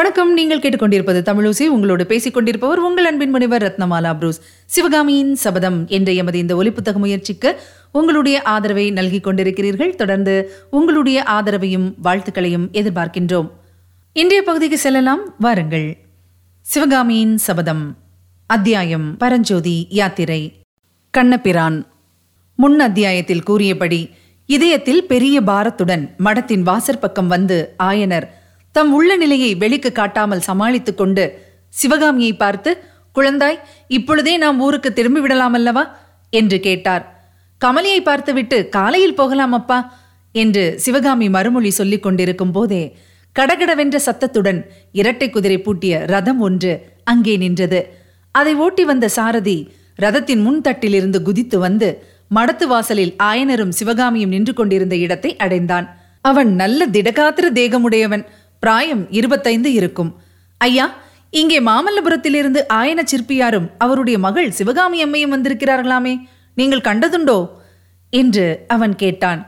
வணக்கம். நீங்கள் கேட்டுக்கொண்டிருப்பது தமிழூசி உங்களோடு பேசிக் கொண்டிருப்பவர் உங்கள் அன்பின் முனைவர் ரத்னமாலா புரூஸ். சிவகாமியின் சபதம் என்ற எமது இந்த ஒலிப்புத்தக முயற்சிக்கு உங்களுடைய ஆதரவை நல்கி கொண்டிருக்கிறீர்கள். தொடர்ந்து உங்களுடைய ஆதரவையும் வாழ்த்துக்களையும் எதிர்பார்க்கின்றோம். இன்றைய பகுதிக்கு செல்லலாம். வாருங்கள். சிவகாமியின் சபதம். அத்தியாயம் பரஞ்சோதி யாத்திரை. கண்ணபிரான். முன் அத்தியாயத்தில் கூறியபடி இதயத்தில் பெரிய பாரத்துடன் மடத்தின் வாசற்பக்கம் வந்து ஆயனர் தம் உள்ள நிலையை வெளிக்கு காட்டாமல் சமாளித்துக் கொண்டு சிவகாமியை பார்த்து குழந்தாய் இப்பொழுதே நாம் ஊருக்கு திரும்பி விடலாம் அல்லவா? என்று கேட்டார். கமலியை பார்த்துவிட்டு காலையில் போகலாம் அப்பா என்று சிவகாமி மறுமொழி சொல்லிக் கொண்டிருக்கும் போதே கடகடவென்ற சத்தத்துடன் இரட்டை குதிரை பூட்டிய ரதம் ஒன்று அங்கே நின்றது. அதை ஓட்டி வந்த சாரதி ரதத்தின் முன்தட்டிலிருந்து குதித்து வந்து மடத்து வாசலில் ஆயனரும் சிவகாமியும் நின்று கொண்டிருந்த இடத்தை அடைந்தான். அவன் நல்ல திடகாத்திர தேகமுடையவன். பிராயம் இருபத்தைந்து இருக்கும். ஐயா இங்கே மாமல்லபுரத்திலிருந்து ஆயன சிற்பியாரும் அவருடைய மகள் சிவகாமி அம்மையும் வந்திருக்கிறார்களாமே நீங்கள் கண்டதுண்டோ? என்று அவன் கேட்டான்.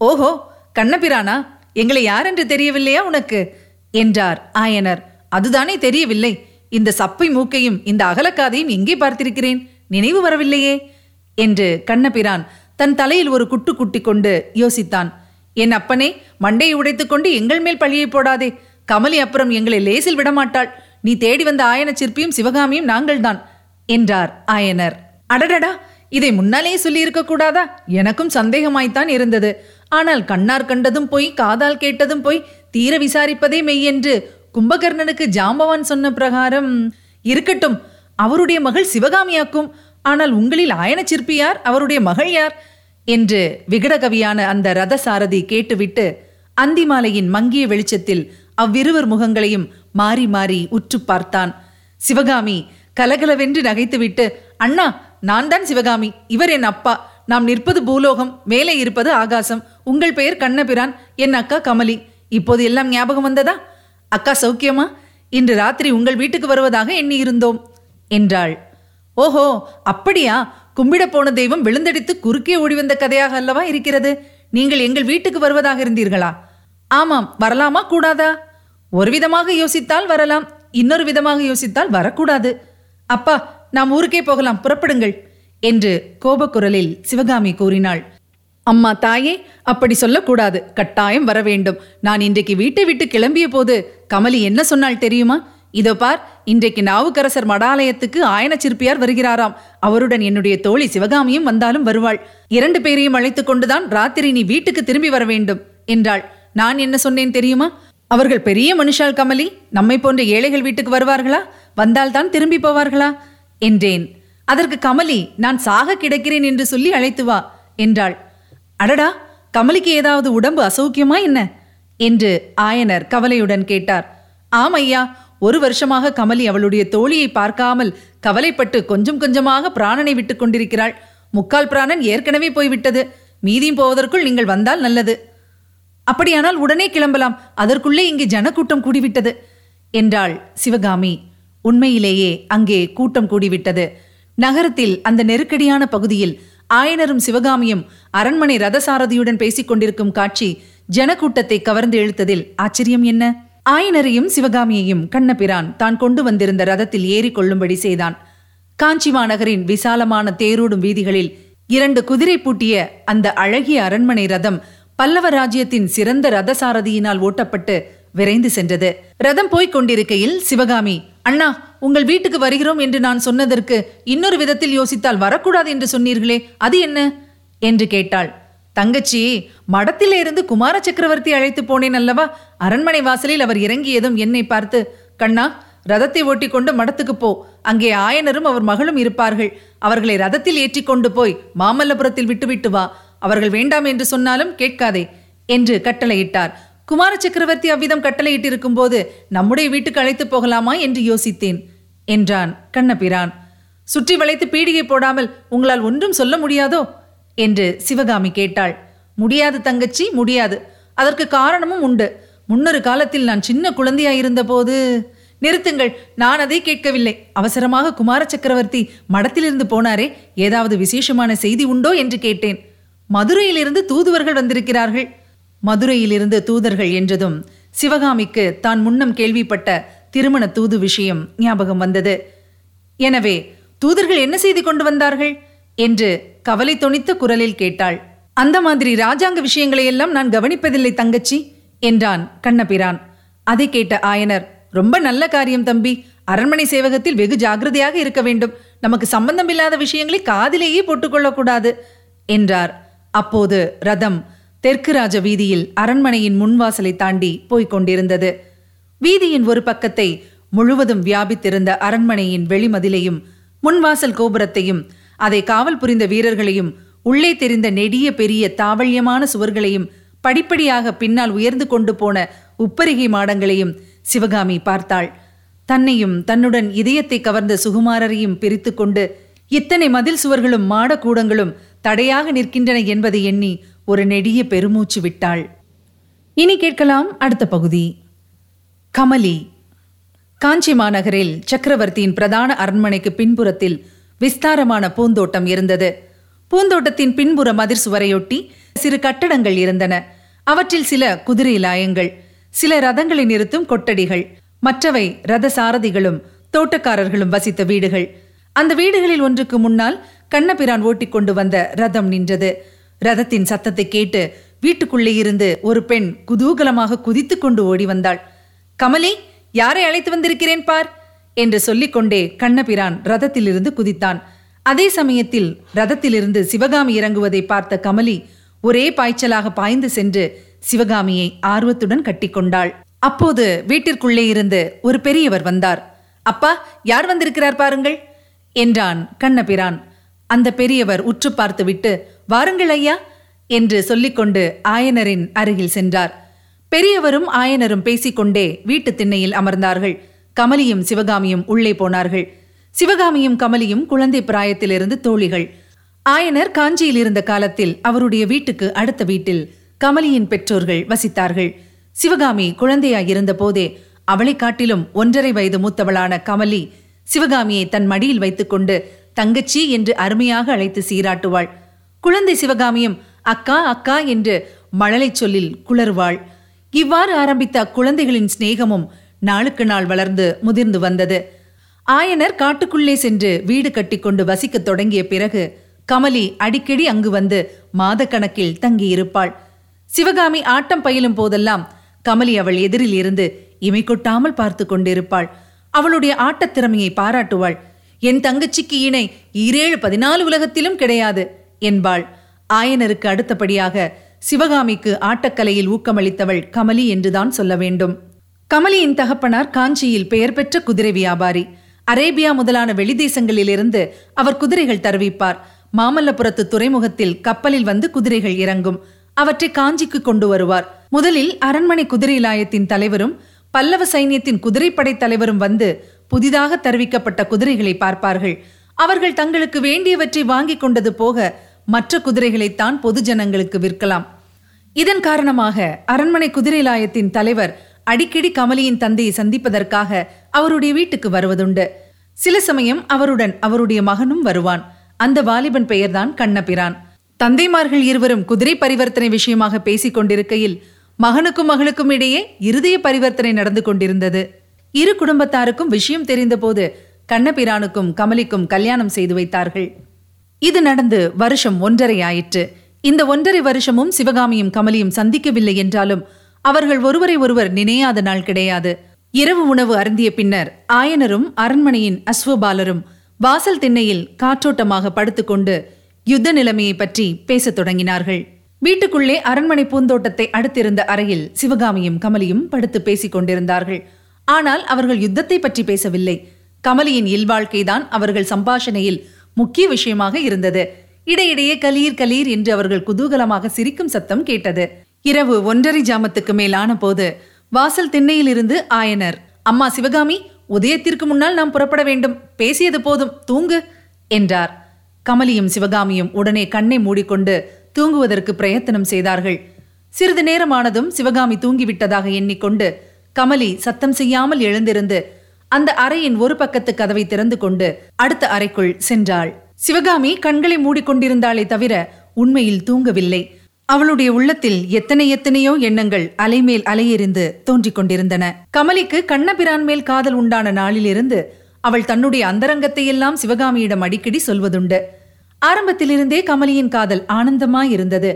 ஓஹோ கண்ணபிரானா எங்களை யாரென்று தெரியவில்லையா உனக்கு? என்றார் ஆயனர். அதுதானே தெரியவில்லை. இந்த சப்பை மூக்கையும் இந்த அகலக்காதையும் எங்கே பார்த்திருக்கிறேன்? நினைவு வரவில்லையே என்று கண்ணபிரான் தன் தலையில் ஒரு குட்டு குட்டி கொண்டு யோசித்தான். என் அப்பனே மண்டையை உடைத்துக்கொண்டு எங்கள் மேல் பழியை போடாதே. கமலி அப்புறம் எங்களை லேசில் விடமாட்டாள். நீ தேடி வந்த ஆயன சிற்பியும் சிவகாமியும் நாங்கள்தான் என்றார் ஆயனர். அடடடா இதை முன்னாலே சொல்லியிருக்க கூடாதா? எனக்கும் சந்தேகமாய்த்தான் இருந்தது. ஆனால் கண்ணார் கண்டதும் போய் காதால் கேட்டதும் போய் தீர விசாரிப்பதே மெய் என்று கும்பகர்ணனுக்கு ஜாம்பவான் சொன்ன பிரகாரம் இருக்கட்டும் அவருடைய மகள் சிவகாமியாக்கும். ஆனால் உங்களில் ஆயன சிற்பியார் அவருடைய மகள் யார்? என்று விகடகவியான அந்த ரதசாரதி கேட்டுவிட்டு அந்திமாலையின் மங்கிய வெளிச்சத்தில் அவ்விருவர் முகங்களையும் மாறி மாறி உற்று பார்த்தான். சிவகாமி கலகலவென்று நகைத்துவிட்டு அண்ணா நான் தான் சிவகாமி. இவர் என் அப்பா. நாம் நிற்பது பூலோகம் மேலே இருப்பது ஆகாசம். உங்கள் பெயர் கண்ணபிரான் என் அக்கா கமலி. இப்போது எல்லாம் ஞாபகம் வந்ததா? அக்கா சௌக்கியமா? இன்று ராத்திரி உங்கள் வீட்டுக்கு வருவதாக எண்ணி இருந்தோம் என்றாள். ஓஹோ அப்படியா? கும்பிட போன தெய்வம் விழுந்தடித்து குறுக்கே ஓடி வந்த கதையாக அல்லவா இருக்கிறது? நீங்கள் எங்கள் வீட்டுக்கு வருவதாக இருந்தீர்களா? ஆமாம் வரலாமா கூடாதா? ஒரு விதமாக யோசித்தால் வரலாம் இன்னொரு விதமாக யோசித்தால் வரக்கூடாது. அப்பா நாம் ஊருக்கே போகலாம் புறப்படுங்கள் என்று கோபக்குரலில் சிவகாமி கூறினாள். அம்மா தாயே அப்படி சொல்லக்கூடாது கட்டாயம் வர வேண்டும் நான் இன்றைக்கு வீட்டை விட்டு கிளம்பிய போது கமலி என்ன சொன்னாள் தெரியுமா? இதோ பார் இன்றைக்கு நாவுக்கரசர் மடாலயத்துக்கு ஆயன சிற்பியார் வருகிறாராம். அவருடன் என்னுடைய தோழி சிவகாமியும் வந்தாலும் வருவாள். இரண்டு பேரையும் அழைத்துக் கொண்டுதான் ராத்திரி நீ வீட்டுக்கு திரும்பி வர வேண்டும் என்றாள். நான் என்ன சொன்னேன் தெரியுமா? அவர்கள் பெரிய மனுஷால் கமலி நம்மை போன்ற ஏழைகள் வீட்டுக்கு வருவார்களா? வந்தால்தான் திரும்பி போவார்களா? என்றேன். அதற்கு கமலி நான் சாக கிடக்கிறேன் என்று சொல்லி அழைத்து வா என்றாள். அடடா கமலிக்கு ஏதாவது உடம்பு அசௌக்கியமா என்ன? என்று ஆயனர் கவலையுடன் கேட்டார். ஆம் ஐயா ஒரு வருஷமாக கமலி அவளுடைய தோழியை பார்க்காமல் கவலைப்பட்டு கொஞ்சம் கொஞ்சமாக பிராணனை விட்டுக் கொண்டிருக்கிறாள். முக்கால் பிராணன் ஏற்கனவே போய்விட்டது. மீதியும் போவதற்குள் நீங்கள் வந்தால் நல்லது. அப்படியானால் உடனே கிளம்பலாம். அதற்குள்ளே இங்கே ஜனக்கூட்டம் கூடிவிட்டது. என்றாள் சிவகாமி. உண்மையிலேயே அங்கே கூட்டம் கூடிவிட்டது. நகரத்தில் அந்த நெருக்கடியான பகுதியில் ஆயனரும் சிவகாமியும் அரண்மனை ரதசாரதியுடன் பேசிக் கொண்டிருக்கும் காட்சி ஜனக்கூட்டத்தை கவர்ந்து இழுத்ததில் ஆச்சரியம் என்ன? ஆயனரையும் சிவகாமியையும் கண்ணபிரான் தான் கொண்டு வந்திருந்த ரதத்தில் ஏறி கொள்ளும்படி செய்தான். காஞ்சி மாநகரின் விசாலமான தேரோடும் வீதிகளில் இரண்டு குதிரை பூட்டிய அந்த அழகிய அரண்மனை ரதம் பல்லவ ராஜ்யத்தின் சிறந்த ரதசாரதியினால் ஓட்டப்பட்டு விரைந்து சென்றது. ரதம் போய்க் கொண்டிருக்கையில் சிவகாமி அண்ணா உங்கள் வீட்டுக்கு வருகிறோம் என்று நான் சொன்னதற்கு இன்னொரு விதத்தில் யோசித்தால் வரக்கூடாது என்று சொன்னீர்களே அது என்ன? என்று கேட்டாள். தங்கச்சி மடத்திலிருந்து குமார சக்கரவர்த்தி அழைத்து போனேன் அல்லவா? அரண்மனை வாசலில் அவர் இறங்கியதும் என்னை பார்த்து கண்ணா ரதத்தை ஓட்டி கொண்டு மடத்துக்கு போ. அங்கே ஆயனரும் அவர் மகளும் இருப்பார்கள். அவர்களை ரதத்தில் ஏற்றி கொண்டு போய் மாமல்லபுரத்தில் விட்டுவிட்டு வா. அவர்கள் வேண்டாம் என்று சொன்னாலும் கேட்காதே என்று கட்டளையிட்டார். குமார சக்கரவர்த்தி அவ்விதம் கட்டளையிட்டிருக்கும் போது நம்முடைய வீட்டுக்கு அழைத்து போகலாமா? என்று யோசித்தேன் என்றான் கண்ணபிரான். சுற்றி வளைத்து பீடிகை போடாமல் உங்களால் ஒன்றும் சொல்ல முடியாதோ? என்று சிவகாமி கேட்டாள். முடியாது தங்கச்சி முடியாது. அதற்கு காரணமும் உண்டு. முன்னொரு காலத்தில் நான் சின்ன குழந்தையாயிருந்த போது நிறுத்துங்கள் நான் அதை கேட்கவில்லை. அவசரமாக குமார சக்கரவர்த்தி மடத்திலிருந்து போனாரே. ஏதாவது விசேஷமான செய்தி உண்டோ? என்று கேட்டேன். மதுரையிலிருந்து தூதுவர்கள் வந்திருக்கிறார்கள். மதுரையிலிருந்து தூதர்கள் என்றதும் சிவகாமிக்கு தான் முன்னம் கேள்விப்பட்ட திருமண தூது விஷயம் ஞாபகம் வந்தது. எனவே தூதர்கள் என்ன செய்தி கொண்டு வந்தார்கள்? என்று கவலை தொனித்த குரலில் கேட்டாள். அந்த மாதிரி ராஜாங்க விஷயங்களை எல்லாம் நான் கவனிப்பதில்லை தங்கச்சி என்றான் கண்ணபிரான். அதை கேட்ட ஆயனர் ரொம்ப நல்ல காரியம் தம்பி. அரண்மனை சேவகத்தில் வெகு ஜாகிரதையாக இருக்க வேண்டும். நமக்கு சம்பந்தமில்லாத விஷயங்களை காதிலேயே போட்டுக்கொள்ளக்கூடாது என்றார். அப்போது ரதம் தெற்கு ராஜ வீதியில் அரண்மனையின் முன்வாசலை தாண்டி போய்க் கொண்டிருந்தது. வீதியின் ஒரு பக்கத்தை முழுவதும் வியாபித்திருந்த அரண்மனையின் வெளிமதிலையும் முன்வாசல் கோபுரத்தையும் அதை காவல் புரிந்த வீரர்களையும் உள்ளே தெரிந்த நெடிய பெரிய தாவல்யமான சுவர்களையும் படிப்படியாக பின்னால் உயர்ந்து கொண்டு போன உப்பரிகை மாடங்களையும் சிவகாமி பார்த்தாள். தன்னையும் தன்னுடன் இதயத்தை கவர்ந்த சுகுமாரரையும் பிரித்து கொண்டு இத்தனை மதில் சுவர்களும் மாடக்கூடங்களும் தடையாக நிற்கின்றன என்பதை எண்ணி ஒரு நெடிய பெருமூச்சு விட்டாள். இனி கேட்கலாம் அடுத்த பகுதி. கமலி. காஞ்சி மாநகரில் சக்கரவர்த்தியின் பிரதான அரண்மனைக்கு பின்புறத்தில் விஸ்தாரமான பூந்தோட்டம் இருந்தது. பூந்தோட்டத்தின் பின்புற மதிர் சுவரையொட்டி சிறு கட்டடங்கள் இருந்தன. அவற்றில் சில குதிரை லாயங்கள் சில ரதங்களை நிறுத்தும் கொட்டடிகள் மற்றவை ரத சாரதிகளும் தோட்டக்காரர்களும் வசித்த வீடுகள். அந்த வீடுகளில் ஒன்றுக்கு முன்னால் கண்ணபிரான் ஓட்டிக் கொண்டு வந்த ரதம் நின்றது. ரதத்தின் சத்தத்தை கேட்டு வீட்டுக்குள்ளே இருந்து ஒரு பெண் குதூகலமாக குதித்துக் கொண்டு ஓடி வந்தாள். கமலி யாரை அழைத்து வந்திருக்கிறேன் பார்? என்று சொல்லிக்கொண்டே கண்ணபிரான் ரதத்திலிருந்து குதித்தான். அதே சமயத்தில் ரதத்திலிருந்து சிவகாமி இறங்குவதை பார்த்த கமலி ஒரே பாய்ச்சலாக பாய்ந்து சென்று சிவகாமியை ஆர்வத்துடன் கட்டிக்கொண்டாள். அப்போது வீட்டிற்குள்ளே இருந்து ஒரு பெரியவர் வந்தார். அப்பா யார் வந்திருக்கிறார் பாருங்கள் என்றான் கண்ணபிரான். அந்த பெரியவர் உற்று பார்த்துவிட்டு வாருங்கள் ஐயா என்று சொல்லிக்கொண்டு ஆயனரின் அருகில் சென்றார். பெரியவரும் ஆயனரும் பேசிக்கொண்டே வீட்டு திண்ணையில் அமர்ந்தார்கள். கமலியும் சிவகாமியும் உள்ளே போனார்கள். சிவகாமியும் கமலியும் குழந்தை பிராயத்திலிருந்து தோழிகள். ஆயனர் காஞ்சியில் இருந்த காலத்தில் அவருடைய வீட்டுக்கு அடுத்த வீட்டில் கமலியின் பெற்றோர்கள் வசித்தார்கள். சிவகாமி குழந்தையாயிருந்த போதே அவளை காட்டிலும் ஒன்றரை வயது மூத்தவளான கமலி சிவகாமியை தன் மடியில் வைத்துக்கொண்டு தங்கச்சி என்று அருமையாக அழைத்து சீராட்டுவாள். குழந்தை சிவகாமியும் அக்கா அக்கா என்று மழலை சொல்லில் குளறுவாள். இவ்வாறு ஆரம்பித்த அக்குழந்தைகளின் சிநேகமும் நாளுக்கு நாள் வளர்ந்து முதிர்ந்து வந்தது. ஆயனர் காட்டுக்குள்ளே சென்று வீடு கட்டிக்கொண்டு வசிக்கத் தொடங்கிய பிறகு கமலி அடிக்கடி அங்கு வந்து மாதக்கணக்கில் தங்கியிருப்பாள். சிவகாமி ஆட்டம் பயிலும் போதெல்லாம் கமலி அவள் எதிரில் இருந்து இமை கொட்டாமல் பார்த்து கொண்டிருப்பாள். அவளுடைய ஆட்டத் திறமையை பாராட்டுவாள். என் தங்கச்சிக்கு இணை ஈரேழு பதினாலு உலகத்திலும் கிடையாது என்பாள். ஆயனருக்கு அடுத்தபடியாக சிவகாமிக்கு ஆட்டக்கலையில் ஊக்கமளித்தவள் கமலி என்றுதான் சொல்ல வேண்டும். கமலியின் தகப்பனார் காஞ்சியில் பெயர் பெற்ற குதிரை வியாபாரி. அரேபியா முதலான வெளிதேசங்களிலிருந்து அவர் குதிரைகள் தருவிப்பார். மாமல்லபுரத்து துறைமுகத்தில் கப்பலில் வந்து குதிரைகள் இறங்கும். அவற்றை காஞ்சிக்கு கொண்டு வருவார். முதலில் அரண்மனை குதிரை லாயத்தின் தலைவரும் பல்லவ சைன்யத்தின் குதிரைப்படை தலைவரும் வந்து புதிதாக தருவிக்கப்பட்ட குதிரைகளை பார்ப்பார்கள். அவர்கள் தங்களுக்கு வேண்டியவற்றை வாங்கிக் கொண்டது போக மற்ற குதிரைகளைத்தான் பொதுஜனங்களுக்கு விற்கலாம். இதன் காரணமாக அரண்மனை குதிரை லாயத்தின் தலைவர் அடிக்கடி கமலியின் தந்தையை சந்திப்பதற்காக அவருடைய வீட்டுக்கு வருவதுண்டு. சில சமயம் அவருடன் அவருடைய மகனும் வருவான். அந்த வாலிபன் பெயர்தான் கண்ணபிரான். தந்தைமார்கள் இருவரும் குதிரை பரிவர்த்தனை விஷயமாக பேசிக் கொண்டிருக்கையில் மகனுக்கும் மகளுக்கும் இடையே இருதய பரிவர்த்தனை நடந்து கொண்டிருந்தது. இரு குடும்பத்தாருக்கும் விஷயம் தெரிந்தபோது கண்ணபிரானுக்கும் கமலிக்கும் கல்யாணம் செய்து வைத்தார்கள். இது நடந்து வருஷம் ஒன்றரை ஆயிற்று. இந்த ஒன்றரை வருஷமும் சிவகாமியும் கமலியும் சந்திக்கவில்லை என்றாலும் அவர்கள் ஒருவரை ஒருவர் நினையாத நாள் கிடையாது. இரவு உணவு அருந்திய பின்னர் ஆயனரும் அரண்மனையின் அஸ்வபாலரும் வாசல் திண்ணையில் காற்றோட்டமாக படுத்துக்கொண்டு யுத்த நிலைமையை பற்றி பேசத் தொடங்கினார்கள். வீட்டுக்குள்ளே அரண்மனை பூந்தோட்டத்தை அடுத்திருந்த அறையில் சிவகாமியும் கமலியும் படுத்து பேசிக் கொண்டிருந்தார்கள். ஆனால் அவர்கள் யுத்தத்தை பற்றி பேசவில்லை. கமலியின் இல்வாழ்க்கைதான் அவர்கள் சம்பாஷணையில் முக்கிய விஷயமாக இருந்தது. இடையிடையே கலீர் கலீர் என்று அவர்கள் குதூகலமாக சிரிக்கும் சத்தம் கேட்டது. இரவு ஒன்றரை ஜாமத்துக்கு மேலான போது வாசல் திண்ணையில் இருந்து ஆயனர் அம்மா சிவகாமி உதயத்திற்கு முன்னால் நாம் புறப்பட வேண்டும். பேசியது போதும். தூங்கு என்றார். கமலியும் சிவகாமியும் உடனே கண்ணை மூடிக்கொண்டு தூங்குவதற்கு பிரயத்தனம் செய்தார்கள். சிறிது நேரமானதும் சிவகாமி தூங்கிவிட்டதாக எண்ணிக்கொண்டு கமலி சத்தம் செய்யாமல் எழுந்திருந்து அந்த அறையின் ஒரு பக்கத்து கதவை திறந்து கொண்டு அடுத்த அறைக்குள் சென்றாள். சிவகாமி கண்களை மூடிக்கொண்டிருந்தாளே தவிர உண்மையில் தூங்கவில்லை. அவளுடைய உள்ளத்தில் எத்தனை எத்தனையோ எண்ணங்கள் அலைமேல் அலையெறிந்து தோன்றிக் கொண்டிருந்தன. கமலிக்கு கண்ணபிரான் மேல் காதல் உண்டான நாளிலிருந்து அவள் தன்னுடைய அந்தரங்கத்தை எல்லாம் சிவகாமியிடம் அடிக்கடி சொல்வதுண்டு. ஆரம்பத்திலிருந்தே கமலியின் காதல் ஆனந்தமாய் இருந்தது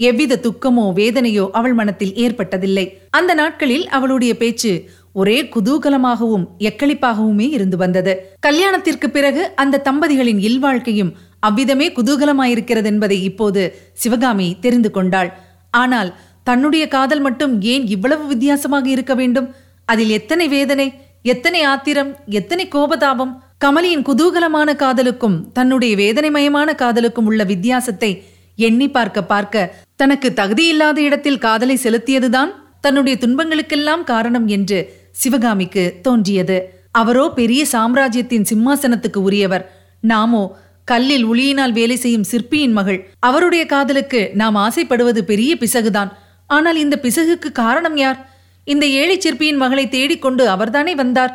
எவ்வித துக்கமோ வேதனையோ அவள் மனத்தில் ஏற்பட்டதில்லை. அந்த நாட்களில் அவளுடைய பேச்சு ஒரே குதூகலமாகவும் எக்களிப்பாகவுமே இருந்து வந்தது. கல்யாணத்திற்கு பிறகு அந்த தம்பதிகளின் இல்வாழ்க்கையும் அவ்விதமே குதூகலமாயிருக்கிறது என்பதை இப்போது சிவகாமி தெரிந்து கொண்டாள். ஆனால் தன்னுடைய காதல் மட்டும் ஏன் இவ்வளவு வித்தியாசமாக இருக்க வேண்டும்? அதில் எத்தனை வேதனை எத்தனை ஆத்திரம் எத்தனை கோபதாபம்? கமலியின் குதூகலமான காதலுக்கும் தன்னுடைய வேதனைமயமான காதலுக்கும் உள்ள வித்தியாசத்தை எண்ணி பார்க்க பார்க்க தனக்கு தகுதியில்லாத இடத்தில் காதலை செலுத்தியதுதான் தன்னுடைய துன்பங்களுக்கெல்லாம் காரணம் என்று சிவகாமிக்கு தோன்றியது. அவரோ பெரிய சாம்ராஜ்யத்தின் சிம்மாசனத்துக்கு உரியவர். நாமோ கல்லில் உளியினால் வேலை செய்யும் சிற்பியின் மகள். அவருடைய காதலுக்கு நாம் ஆசைப்படுவது பெரிய பிசகுதான். ஆனால் இந்த பிசகுக்கு காரணம் யார்? இந்த ஏழை சிற்பியின் மகளை தேடிக்கொண்டு அவர்தானே வந்தார்?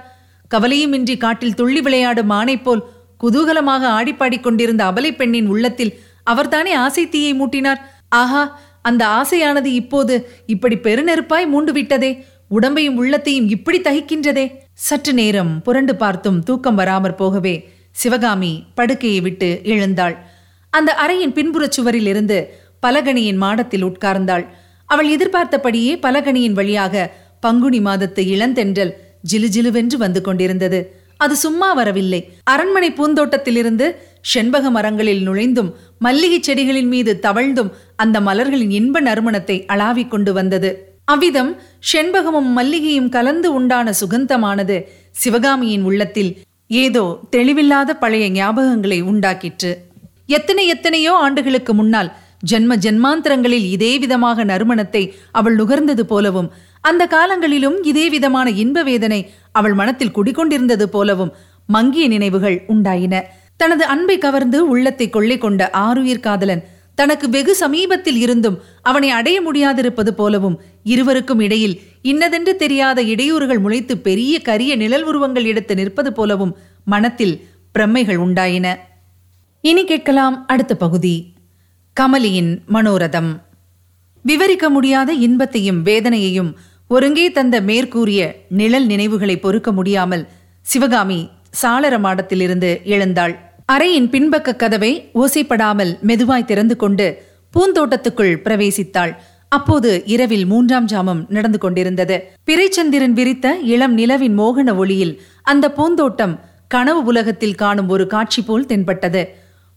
கவலையுமின்றி காட்டில் துள்ளி விளையாடும் மானை போல் குதூகலமாக ஆடிப்பாடிக் கொண்டிருந்த அபலை பெண்ணின் உள்ளத்தில் அவர்தானே ஆசை தீயை மூட்டினார்? ஆஹா அந்த ஆசையானது இப்போது இப்படி பெருநெருப்பாய் மூண்டு விட்டதே உடம்பையும் உள்ளத்தையும் இப்படி தகிக்கின்றதே. சற்று நேரம் புரண்டு பார்த்தும் தூக்கம் வராமற் போகவே சிவகாமி படுக்கையை விட்டு எழுந்தாள். அந்த அறையின் பின்புறச் சுவரில் இருந்து பலகணியின் மாடத்தில் உட்கார்ந்தாள். அவள் எதிர்பார்த்தபடியே பலகணியின் வழியாக பங்குனி மாதத்து இளந்தென்றல் ஜிலுஜிலுவென்று வந்து கொண்டிருந்தது. அது சும்மா வரவில்லை. அரண்மனை பூந்தோட்டத்திலிருந்து செண்பக மரங்களில் நுழைந்தும் மல்லிகை செடிகளின் மீது தவழ்ந்தும் அந்த மலர்களின் இன்ப நறுமணத்தை அளாவிக் கொண்டு வந்தது. அவ்விதம் செண்பகமும் மல்லிகையும் கலந்து உண்டான சுகந்தமானது சிவகாமியின் உள்ளத்தில் ஏதோ தெளிவில்லாத பழைய ஞாபகங்களை உண்டாக்கிற்று. எத்தனை எத்தனையோ ஆண்டுகளுக்கு முன்னால் ஜென்ம ஜென்மாந்தரங்களில் இதே விதமாக நறுமணத்தை அவள் நுகர்ந்தது போலவும் அந்த காலங்களிலும் இதே விதமான இன்ப வேதனை அவள் மனத்தில் குடிகொண்டிருந்தது போலவும் மங்கிய நினைவுகள் உண்டாயின. தனது அன்பை கவர்ந்து உள்ளத்தை கொள்ளை கொண்ட ஆருயிர் காதலன் தனக்கு வெகு சமீபத்தில் இருந்தும் அவனை அடைய முடியாதிருப்பது போலவும் இருவருக்கும் இடையில் இன்னதென்று தெரியாத இடையூறுகள் முளைத்து பெரிய கரிய நிழல் உருவங்கள் எடுத்து நிற்பது போலவும் மனத்தில் பிரம்மைகள் உண்டாயின. இனி கேட்கலாம் அடுத்த பகுதி. கமலியின் மனோரதம். விவரிக்க முடியாத இன்பத்தையும் வேதனையையும் ஒருங்கே தந்த மேற்கூறிய நிழல் நினைவுகளை பொறுக்க முடியாமல் சிவகாமி சாளர மாடத்திலிருந்து எழுந்தாள். அறையின் பின்பக்க கதவை ஓசைப்படாமல் மெதுவாய் திறந்து கொண்டு பூந்தோட்டத்துக்குள் பிரவேசித்தாள். அப்போது இரவில் மூன்றாம் ஜாமம் நடந்து கொண்டிருந்தது. பிறைச்சந்திரன் விரித்த இளம் நிலவின் மோகன ஒளியில் அந்த பூந்தோட்டம் கனவு உலகத்தில் காணும் ஒரு காட்சி போல் தென்பட்டது.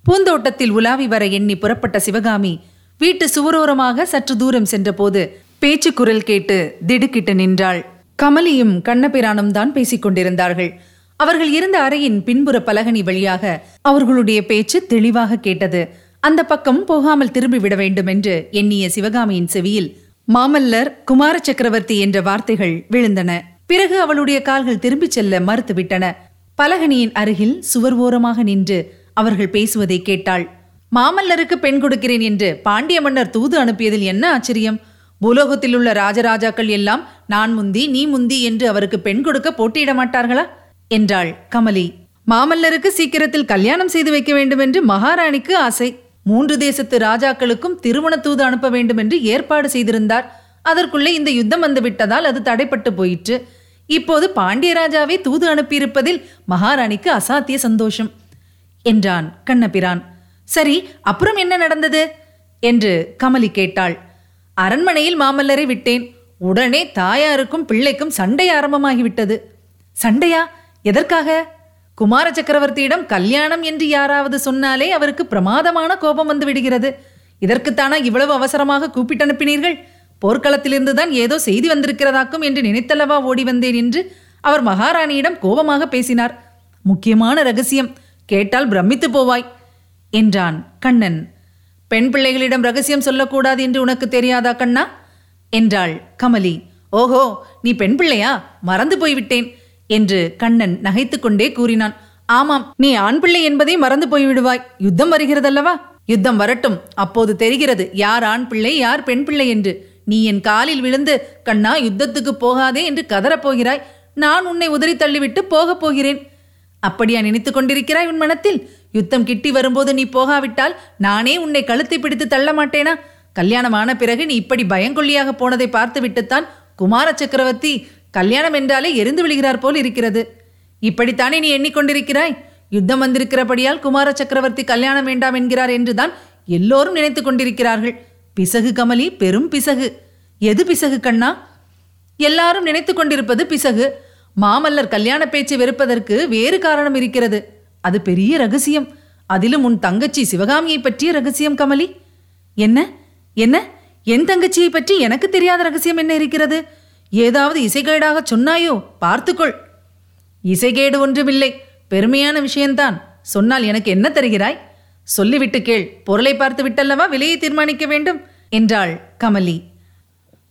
பூந்தோட்டத்தில் உலாவி வர எண்ணி புறப்பட்ட சிவகாமி வீட்டு சுவரோரமாக சற்று தூரம் சென்றபோது பேச்சு குரல் கேட்டு திடுக்கிட்டு நின்றாள். கமலியும் கண்ணபிரானும் தான் பேசிக் கொண்டிருந்தார்கள் அவர்கள் இருந்த அறையின் பின்புற பலகனி வழியாக அவர்களுடைய பேச்சு தெளிவாக கேட்டது. அந்த பக்கம் போகாமல் திரும்பி விட வேண்டும் என்று எண்ணிய சிவகாமியின் செவியில் மாமல்லர் குமார சக்கரவர்த்தி என்ற வார்த்தைகள் விழுந்தன. பிறகு அவளுடைய கால்கள் திரும்பிச் செல்ல மறுத்துவிட்டன. பலகனியின் அருகில் சுவர் ஓரமாக நின்று அவர்கள் பேசுவதை கேட்டாள். மாமல்லருக்கு பெண் கொடுக்கிறேன் என்று பாண்டிய மன்னர் தூது அனுப்பியதில் என்ன ஆச்சரியம்? பூலோகத்தில் உள்ள ராஜராஜாக்கள் எல்லாம் நான் முந்தி நீ முந்தி என்று அவருக்கு பெண் கொடுக்க போட்டியிட மாட்டார்களா? என்றாள் கமலி. மாமல்லருக்கு சீக்கிரத்தில் கல்யாணம் செய்து வைக்க வேண்டும் என்று மகாராணிக்கு ஆசை. மூன்று தேசத்து ராஜாக்களுக்கும் திருமண தூது அனுப்ப வேண்டும் என்று ஏற்பாடு செய்திருந்தார். அதற்குள்ளே இந்த யுத்தம் வந்து விட்டதால் அது தடைப்பட்டு போயிற்று. இப்போது பாண்டியராஜாவை தூது அனுப்பியிருப்பதில் மகாராணிக்கு அசாத்திய சந்தோஷம் என்றான் கண்ணபிரான். சரி அப்புறம் என்ன நடந்தது? என்று கமலி கேட்டாள். அரண்மனையில் மாமல்லரை விட்டேன். உடனே தாயாருக்கும் பிள்ளைக்கும் சண்டை ஆரம்பமாகிவிட்டது. சண்டையா? எதற்காக? குமார சக்கரவர்த்தியிடம் கல்யாணம் என்று யாராவது சொன்னாலே அவருக்கு பிரமாதமான கோபம் வந்து விடுகிறது. இதற்குத்தானா இவ்வளவு அவசரமாக கூப்பிட்டு அனுப்பினீர்கள்? போர்க்களத்திலிருந்து தான் ஏதோ செய்தி வந்திருக்கிறதாக்கும் என்று நினைத்தல்லவா ஓடி வந்தேன் என்று அவர் மகாராணியிடம் கோபமாக பேசினார். முக்கியமான ரகசியம் கேட்டால் பிரமித்து போவாய் என்றான் கண்ணன். பெண் பிள்ளைகளிடம் ரகசியம் சொல்லக்கூடாது என்று உனக்கு தெரியாதா கண்ணா? என்றாள் கமலி. ஓஹோ நீ பெண் பிள்ளையா? மறந்து போய்விட்டேன். என்று கண்ணன் நகைத்துக்கொண்டே கூறினான். ஆமாம் நீ ஆண் பிள்ளை என்பதை மறந்து போய்விடுவாய். யுத்தம் வருகிறதல்லவா? யுத்தம் வரட்டும். அப்போது தெரிகிறது யார் ஆண் பிள்ளை யார் பெண் பிள்ளை என்று. நீ என் காலில் விழுந்து கண்ணா யுத்தத்துக்கு போகாதே என்று கதறப்போகிறாய் நான் உன்னை உதறி தள்ளிவிட்டு போகப் போகிறேன். அப்படியா நினைத்துக் கொண்டிருக்கிறாய் உன் மனத்தில்? யுத்தம் கிட்டி வரும்போது நீ போகாவிட்டால் நானே உன்னை கழுத்தை பிடித்து தள்ள மாட்டேனா? கல்யாணமான பிறகு நீ இப்படி பயங்கொல்லியாக போனதை பார்த்து விட்டுத்தான் குமார சக்கரவர்த்தி கல்யாணம் என்றாலே எரிந்து விழுகிறார் போல் இருக்கிறது. இப்படித்தானே நீ எண்ணிக்கொண்டிருக்கிறாய்? யுத்தம் வந்திருக்கிறபடியால் குமார சக்கரவர்த்தி கல்யாணம் வேண்டாம் என்கிறார் என்றுதான் எல்லோரும் நினைத்துக் கொண்டிருக்கிறார்கள். பிசகு கமலி பெரும் பிசகு. எது பிசகு கண்ணா? எல்லாரும் நினைத்துக் கொண்டிருப்பது பிசகு. மாமல்லர் கல்யாண பேச்சு வெறுப்பதற்கு வேறு காரணம் இருக்கிறது. அது பெரிய ரகசியம். அதிலும் உன் தங்கச்சி சிவகாமியை பற்றிய ரகசியம் கமலி. என்ன? என்ன? என் தங்கச்சியை பற்றி எனக்கு தெரியாத ரகசியம் என்ன இருக்கிறது? ஏதாவது இசைகேடாக சொன்னாயோ? பார்த்துக்கொள். இசைகேடு ஒன்றுமில்லை. பெருமையான விஷயம்தான். சொன்னால் எனக்கு என்ன தருகிறாய்? சொல்லிவிட்டு கேள். பொருளை பார்த்து விட்டல்லவா? விலையை தீர்மானிக்க வேண்டும்? என்றாள் கமலி.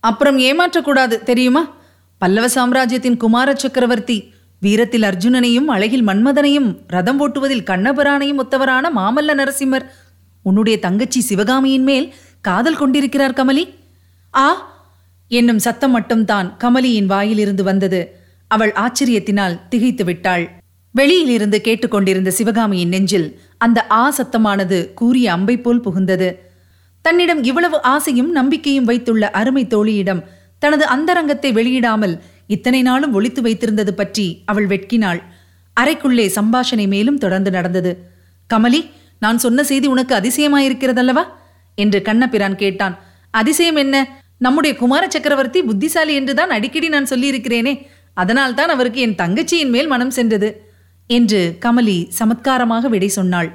அப்புறம் ஏமாற்றக்கூடாது தெரியுமா? பல்லவ சாம்ராஜ்யத்தின் குமார சக்கரவர்த்தி வீரத்தில் அர்ஜுனனையும் அழகில் மன்மதனையும் ரதம் ஓட்டுவதில் கண்ணபுரானையும் ஒத்தவரான மாமல்ல நரசிம்மர். உன்னுடைய தங்கச்சி சிவகாமியின் மேல் காதல் கொண்டிருக்கிறார் கமலி. ஆ என்னும் சத்தம் மட்டும்தான் கமலியின் வாயிலிருந்து வந்தது. அவள் ஆச்சரியத்தினால் திகைத்து விட்டாள். வெளியிலிருந்து கேட்டுக்கொண்டிருந்த சிவகாமியின் நெஞ்சில் அந்த ஆ சத்தமானது கூறிய அம்பை போல் புகுந்தது. தன்னிடம் இவ்வளவு ஆசையும் நம்பிக்கையும் வைத்துள்ள அருமை தோழியிடம் தனது அந்தரங்கத்தை வெளியிடாமல் இத்தனை நாளும் ஒளித்து வைத்திருந்தது பற்றி அவள் வெட்கினாள். அறைக்குள்ளே சம்பாஷணை மேலும் தொடர்ந்து நடந்தது. கமலி நான் சொன்ன செய்தி உனக்கு அதிசயமாயிருக்கிறதல்லவா? என்று கண்ணபிரான் கேட்டான். அதிசயம் என்ன? நம்முடைய குமார சக்கரவர்த்தி புத்திசாலி என்றுதான் அடிக்கடி நான் சொல்லியிருக்கிறேனே. அதனால்தான் அவருக்கு என் தங்கச்சியின் மேல் மனம் சென்றது என்று கமலி சமத்காரமாக விடை சொன்னாள்.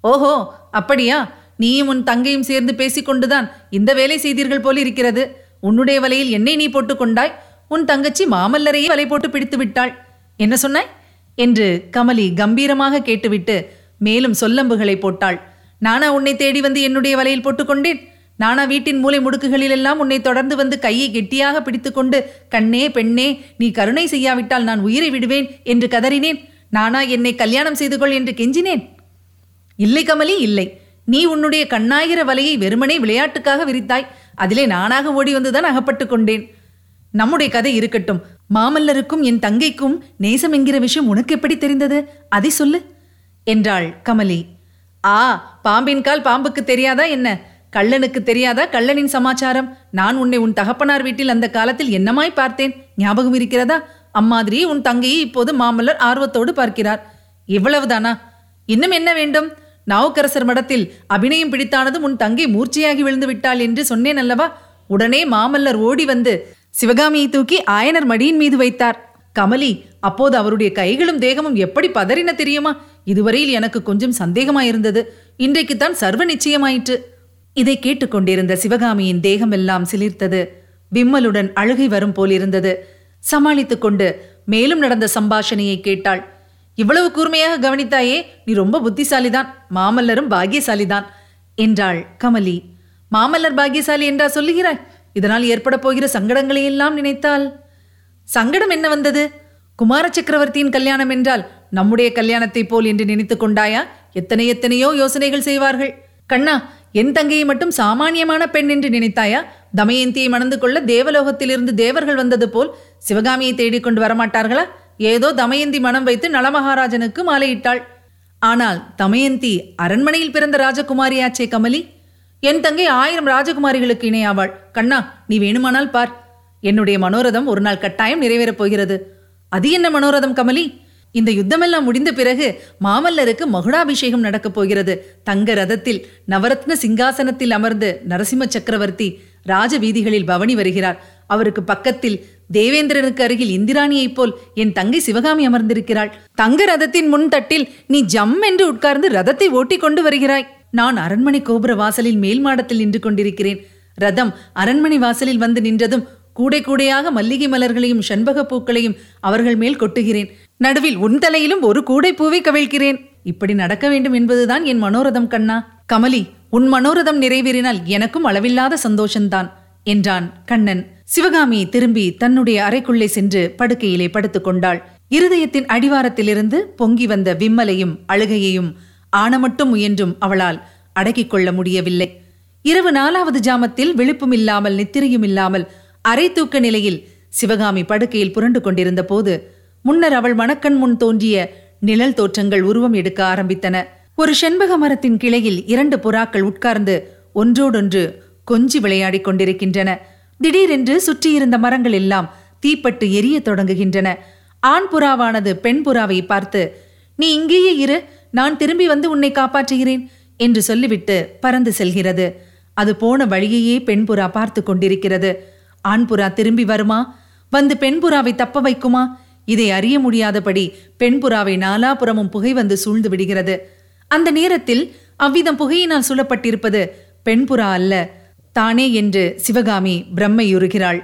ஓஹோ அப்படியா? நீயும் உன் தங்கையும் சேர்ந்து பேசிக்கொண்டுதான் இந்த வேலை செய்தீர்கள் போல் இருக்கிறது. உன்னுடைய வலையில் என்னை நீ போட்டுக்கொண்டாய் உன் தங்கச்சி மாமல்லரையே வலை போட்டு பிடித்து விட்டாள். என்ன சொன்னாய்? என்று கமலி கம்பீரமாக கேட்டுவிட்டு மேலும் சொல்லம்புகளை போட்டாள். நானா உன்னை தேடி வந்து என்னுடைய வலையில் போட்டுக்கொண்டேன் நானா வீட்டின் மூலை முடுக்குகளிலெல்லாம் உன்னை தொடர்ந்து வந்து கையை கெட்டியாக பிடித்துக்கொண்டு கண்ணே பெண்ணே நீ கருணை செய்யாவிட்டால் நான் உயிரை விடுவேன் என்று கதறினேன். நானா என்னை கல்யாணம் செய்து கொள் என்று கெஞ்சினேன். இல்லை கமலி இல்லை. நீ உன்னுடைய கண்ணாயிர வலையை வெறுமனே விளையாட்டுக்காக விரித்தாய். அதிலே நானாக ஓடி வந்துதான் அகப்பட்டு கொண்டேன். நம்முடைய கதை இருக்கட்டும். மாமல்லருக்கும் என் தங்கைக்கும் நேசம் என்கிற விஷயம் உனக்கு எப்படி தெரிந்தது? அதை சொல்லு என்றாள் கமலி. ஆ பாம்பின் கால் பாம்புக்கு தெரியாதா என்ன? கள்ளனுக்கு தெரியாதா கள்ளனின் சமாச்சாரம்? நான் உன்னை உன் தகப்பனார் வீட்டில் அந்த காலத்தில் என்னமாய் பார்த்தேன்? ஞாபகம் இருக்கிறதா? அம்மாதிரி உன் தங்கையை இப்போது மாமல்லர் ஆர்வத்தோடு பார்க்கிறார். இவ்வளவுதானா? இன்னும் என்ன வேண்டும்? நாவுக்கரசர் மடத்தில் அபிநயம் பிடித்தானதும் உன் தங்கை மூர்ச்சையாகி விழுந்து விட்டாள் என்று சொன்னேன் அல்லவா? உடனே மாமல்லர் ஓடி வந்து சிவகாமியை தூக்கி ஆயனர் மடியின் மீது வைத்தார். கமலி அப்போது அவருடைய கைகளும் தேகமும் எப்படி பதறின தெரியுமா? இதுவரையில் எனக்கு கொஞ்சம் சந்தேகமாயிருந்தது. இன்றைக்குத்தான் சர்வ நிச்சயமாயிற்று. இதை கேட்டுக்கொண்டிருந்த சிவகாமியின் தேகமெல்லாம் சிலிர்த்தது. விம்மலுடன் அழுகை வரும் போலிருந்தது சமாளித்துக் கொண்டு மேலும் நடந்த சம்பாஷணையை கேட்டாள். இவ்வளவு கூர்மையாக கவனித்தாயே நீ ரொம்ப புத்திசாலிதான். மாமல்லரும் பாக்கியசாலிதான் என்றாள் கமலி. மாமல்லர் பாக்கியசாலி என்றா சொல்லுகிறாய்? இதனால் ஏற்பட போகிற சங்கடங்களை எல்லாம் நினைத்தால்? சங்கடம் என்ன வந்தது? குமார சக்கரவர்த்தியின் கல்யாணம் என்றால் நம்முடைய கல்யாணத்தைப் போல் என்று நினைத்துக் கொண்டாயா? எத்தனை எத்தனையோ யோசனைகள் செய்வார்கள். கண்ணா என் தங்கையை மட்டும் சாமானியமான பெண் என்று நினைத்தாயா? தமயந்தியை மணந்து கொள்ள தேவலோகத்திலிருந்து தேவர்கள் வந்தது போல் சிவகாமியை தேடிக்கொண்டு வரமாட்டார்களா? ஏதோ தமயந்தி மனம் வைத்து நலமகாராஜனுக்கு மாலையிட்டாள். ஆனால் தமயந்தி அரண்மனையில் பிறந்த ராஜகுமாரியாச்சே கமலி. என் தங்கை ஆயிரம் ராஜகுமாரிகளுக்கு இணையாவாள். கண்ணா நீ வேணுமானால் பார். என்னுடைய மனோரதம் ஒரு நாள் கட்டாயம் நிறைவேறப் போகிறது. அது என்ன மனோரதம் கமலி? இந்த யுத்தமெல்லாம் முடிந்த பிறகு மாமல்லருக்கு மகுடாபிஷேகம் நடக்கப் போகிறது. தங்க ரதத்தில் நவரத்ன சிங்காசனத்தில் அமர்ந்து நரசிம்ம சக்கரவர்த்தி ராஜ வீதிகளில் பவனி வருகிறார். அவருக்கு பக்கத்தில் தேவேந்திரனுக்கு அருகில் இந்திராணியைப் போல் என் தங்கை சிவகாமி அமர்ந்திருக்கிறாள். தங்க ரதத்தின் முன் தட்டில் நீ ஜம் என்று உட்கார்ந்து ரதத்தை ஓட்டிக் கொண்டு வருகிறாய். நான் அரண்மனை கோபுர வாசலில் மேல் மாடத்தில் நின்று கொண்டிருக்கிறேன். ரதம் அரண்மனை வாசலில் வந்து நின்றதும் கூடை கூடையாக மல்லிகை மலர்களையும் செண்பக பூக்களையும் அவர்கள் மேல் கொட்டுகிறேன். நடுவில் உன் தலையிலும் ஒரு கூடை பூவை கவிழ்கிறேன் இப்படி நடக்க வேண்டும் என்பதுதான் என் மனோரதம் கண்ணா. கமலி உன் மனோரதம் நிறைவேறினால் எனக்கும் அளவில்லாத சந்தோஷம்தான் என்றான் கண்ணன். சிவகாமி திரும்பி தன்னுடைய அறைக்குள்ளே சென்று படுக்கையிலே படுத்துக் கொண்டாள். இருதயத்தின் அடிவாரத்திலிருந்து பொங்கி வந்த விம்மலையும் அழுகையையும் ஆணமட்டும் முயன்றும் அவளால் அடக்கிக் கொள்ள முடியவில்லை. இரவு நாலாவது ஜாமத்தில் விழிப்பும் இல்லாமல் நித்திரையும் இல்லாமல் அரை தூக்க நிலையில் சிவகாமி படுக்கையில் புரண்டு கொண்டிருந்த போது முன்னர் அவள் மணக்கண் முன் தோன்றிய நிழல் தோற்றங்கள் உருவம் எடுக்க ஆரம்பித்தன. ஒரு செண்பக மரத்தின் கிளையில் இரண்டு புறாக்கள் உட்கார்ந்து ஒன்றோடொன்று கொஞ்சி விளையாடிக் கொண்டிருக்கின்றன. திடீரென்று சுற்றியிருந்த மரங்கள் எல்லாம் தீப்பட்டு எரியத் தொடங்குகின்றன. ஆண் புறாவானது பெண் புறாவை பார்த்து நீ இங்கேயே இரு நான் திரும்பி வந்து உன்னை காப்பாற்றுகிறேன் என்று சொல்லிவிட்டு பறந்து செல்கிறது. அது போன வழியையே பெண் புறா பார்த்து கொண்டிருக்கிறது. ஆண் புறா திரும்பி வருமா? வந்து பெண் புறாவை தப்ப வைக்குமா? இதை அறிய முடியாதபடி பெண்புறாவை நாலாபுறமும் புகை வந்து சூழ்ந்து விடுகிறது. அந்த நேரத்தில் அவ்விதம் புகையினால் சூழப்பட்டிருப்பது பெண்புறா அல்ல தானே என்று சிவகாமி பிரம்மையுறுகிறாள்.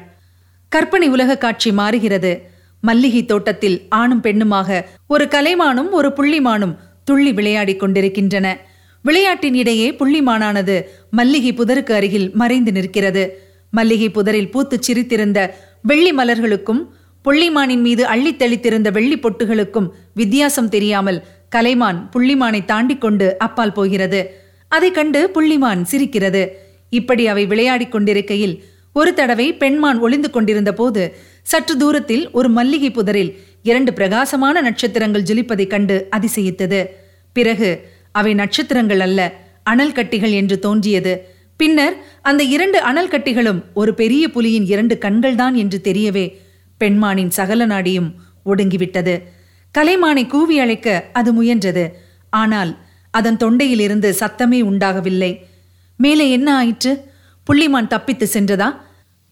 கற்பனை உலக காட்சி மாறுகிறது. மல்லிகை தோட்டத்தில் ஆணும் பெண்ணுமாக ஒரு கலைமானும் ஒரு புள்ளிமானும் துள்ளி விளையாடிக் கொண்டிருக்கின்றன. விளையாட்டின் இடையே புள்ளிமானானது மல்லிகை புதருக்கு அருகில் மறைந்து நிற்கிறது. மல்லிகை புதரில் பூத்துச் சிரித்திருந்த வெள்ளி மலர்களுக்கும் புள்ளிமானின் மீது அள்ளி தெளித்திருந்த வெள்ளி பொட்டுகளுக்கும் வித்தியாசம் தெரியாமல் கலைமான் புள்ளிமானை தாண்டி கொண்டு அப்பால் போகிறது. அதை கண்டு புள்ளிமான் சிரிக்கிறது. இப்படி அவை விளையாடிக் கொண்டிருக்கையில் ஒரு தடவை பெண்மான் ஒளிந்து கொண்டிருந்த போது சற்று தூரத்தில் ஒரு மல்லிகை புதரில் இரண்டு பிரகாசமான நட்சத்திரங்கள் ஜொலிப்பதைக் கண்டு அதிசயித்தது. பிறகு அவை நட்சத்திரங்கள் அல்ல அனல் கட்டிகள் என்று தோன்றியது. பின்னர் அந்த இரண்டு அனல் கட்டிகளும் ஒரு பெரிய புலியின் இரண்டு கண்கள்தான் என்று தெரியவே பெண்மானின் சகல நாடியும் ஒடுங்கிவிட்டது. கலைமானை கூவி அழைக்க அது முயன்றது. ஆனால் அதன் தொண்டையிலிருந்து சத்தமே உண்டாகவில்லை. மேலே என்ன ஆயிற்று? புள்ளிமான் தப்பித்து சென்றதா?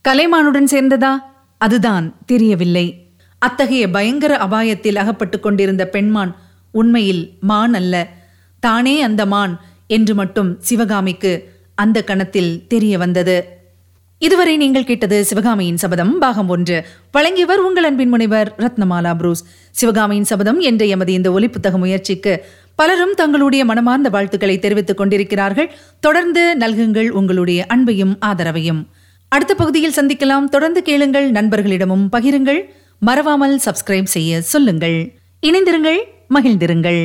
கலைமானுடன் சேர்ந்ததா? அதுதான் தெரியவில்லை. அத்தகைய பயங்கர அபாயத்தில் அகப்பட்டு கொண்டிருந்த பெண்மான் உண்மையில் மான் அல்ல. தானே அந்த மான் என்று மட்டும் சிவகாமிக்கு அந்த கணத்தில் தெரிய வந்தது. இதுவரை நீங்கள் கேட்டது சிவகாமியின் சபதம் பாகம் ஒன்று. வழங்கியவர் உங்கள் அன்பின் முனைவர் ரத்னமாலா புரூஸ். சிவகாமியின் சபதம் என்ற எமது இந்த ஒலிப்புத்தக முயற்சிக்கு பலரும் தங்களுடைய மனமார்ந்த வாழ்த்துக்களை தெரிவித்துக் கொண்டிருக்கிறார்கள். தொடர்ந்து நல்குங்கள் உங்களுடைய அன்பையும் ஆதரவையும். அடுத்த பகுதியில் சந்திக்கலாம். தொடர்ந்து கேளுங்கள் நண்பர்களிடமும் பகிருங்கள். மறவாமல் சப்ஸ்கிரைப் செய்ய சொல்லுங்கள். இணைந்திருங்கள் மகிழ்ந்திருங்கள்.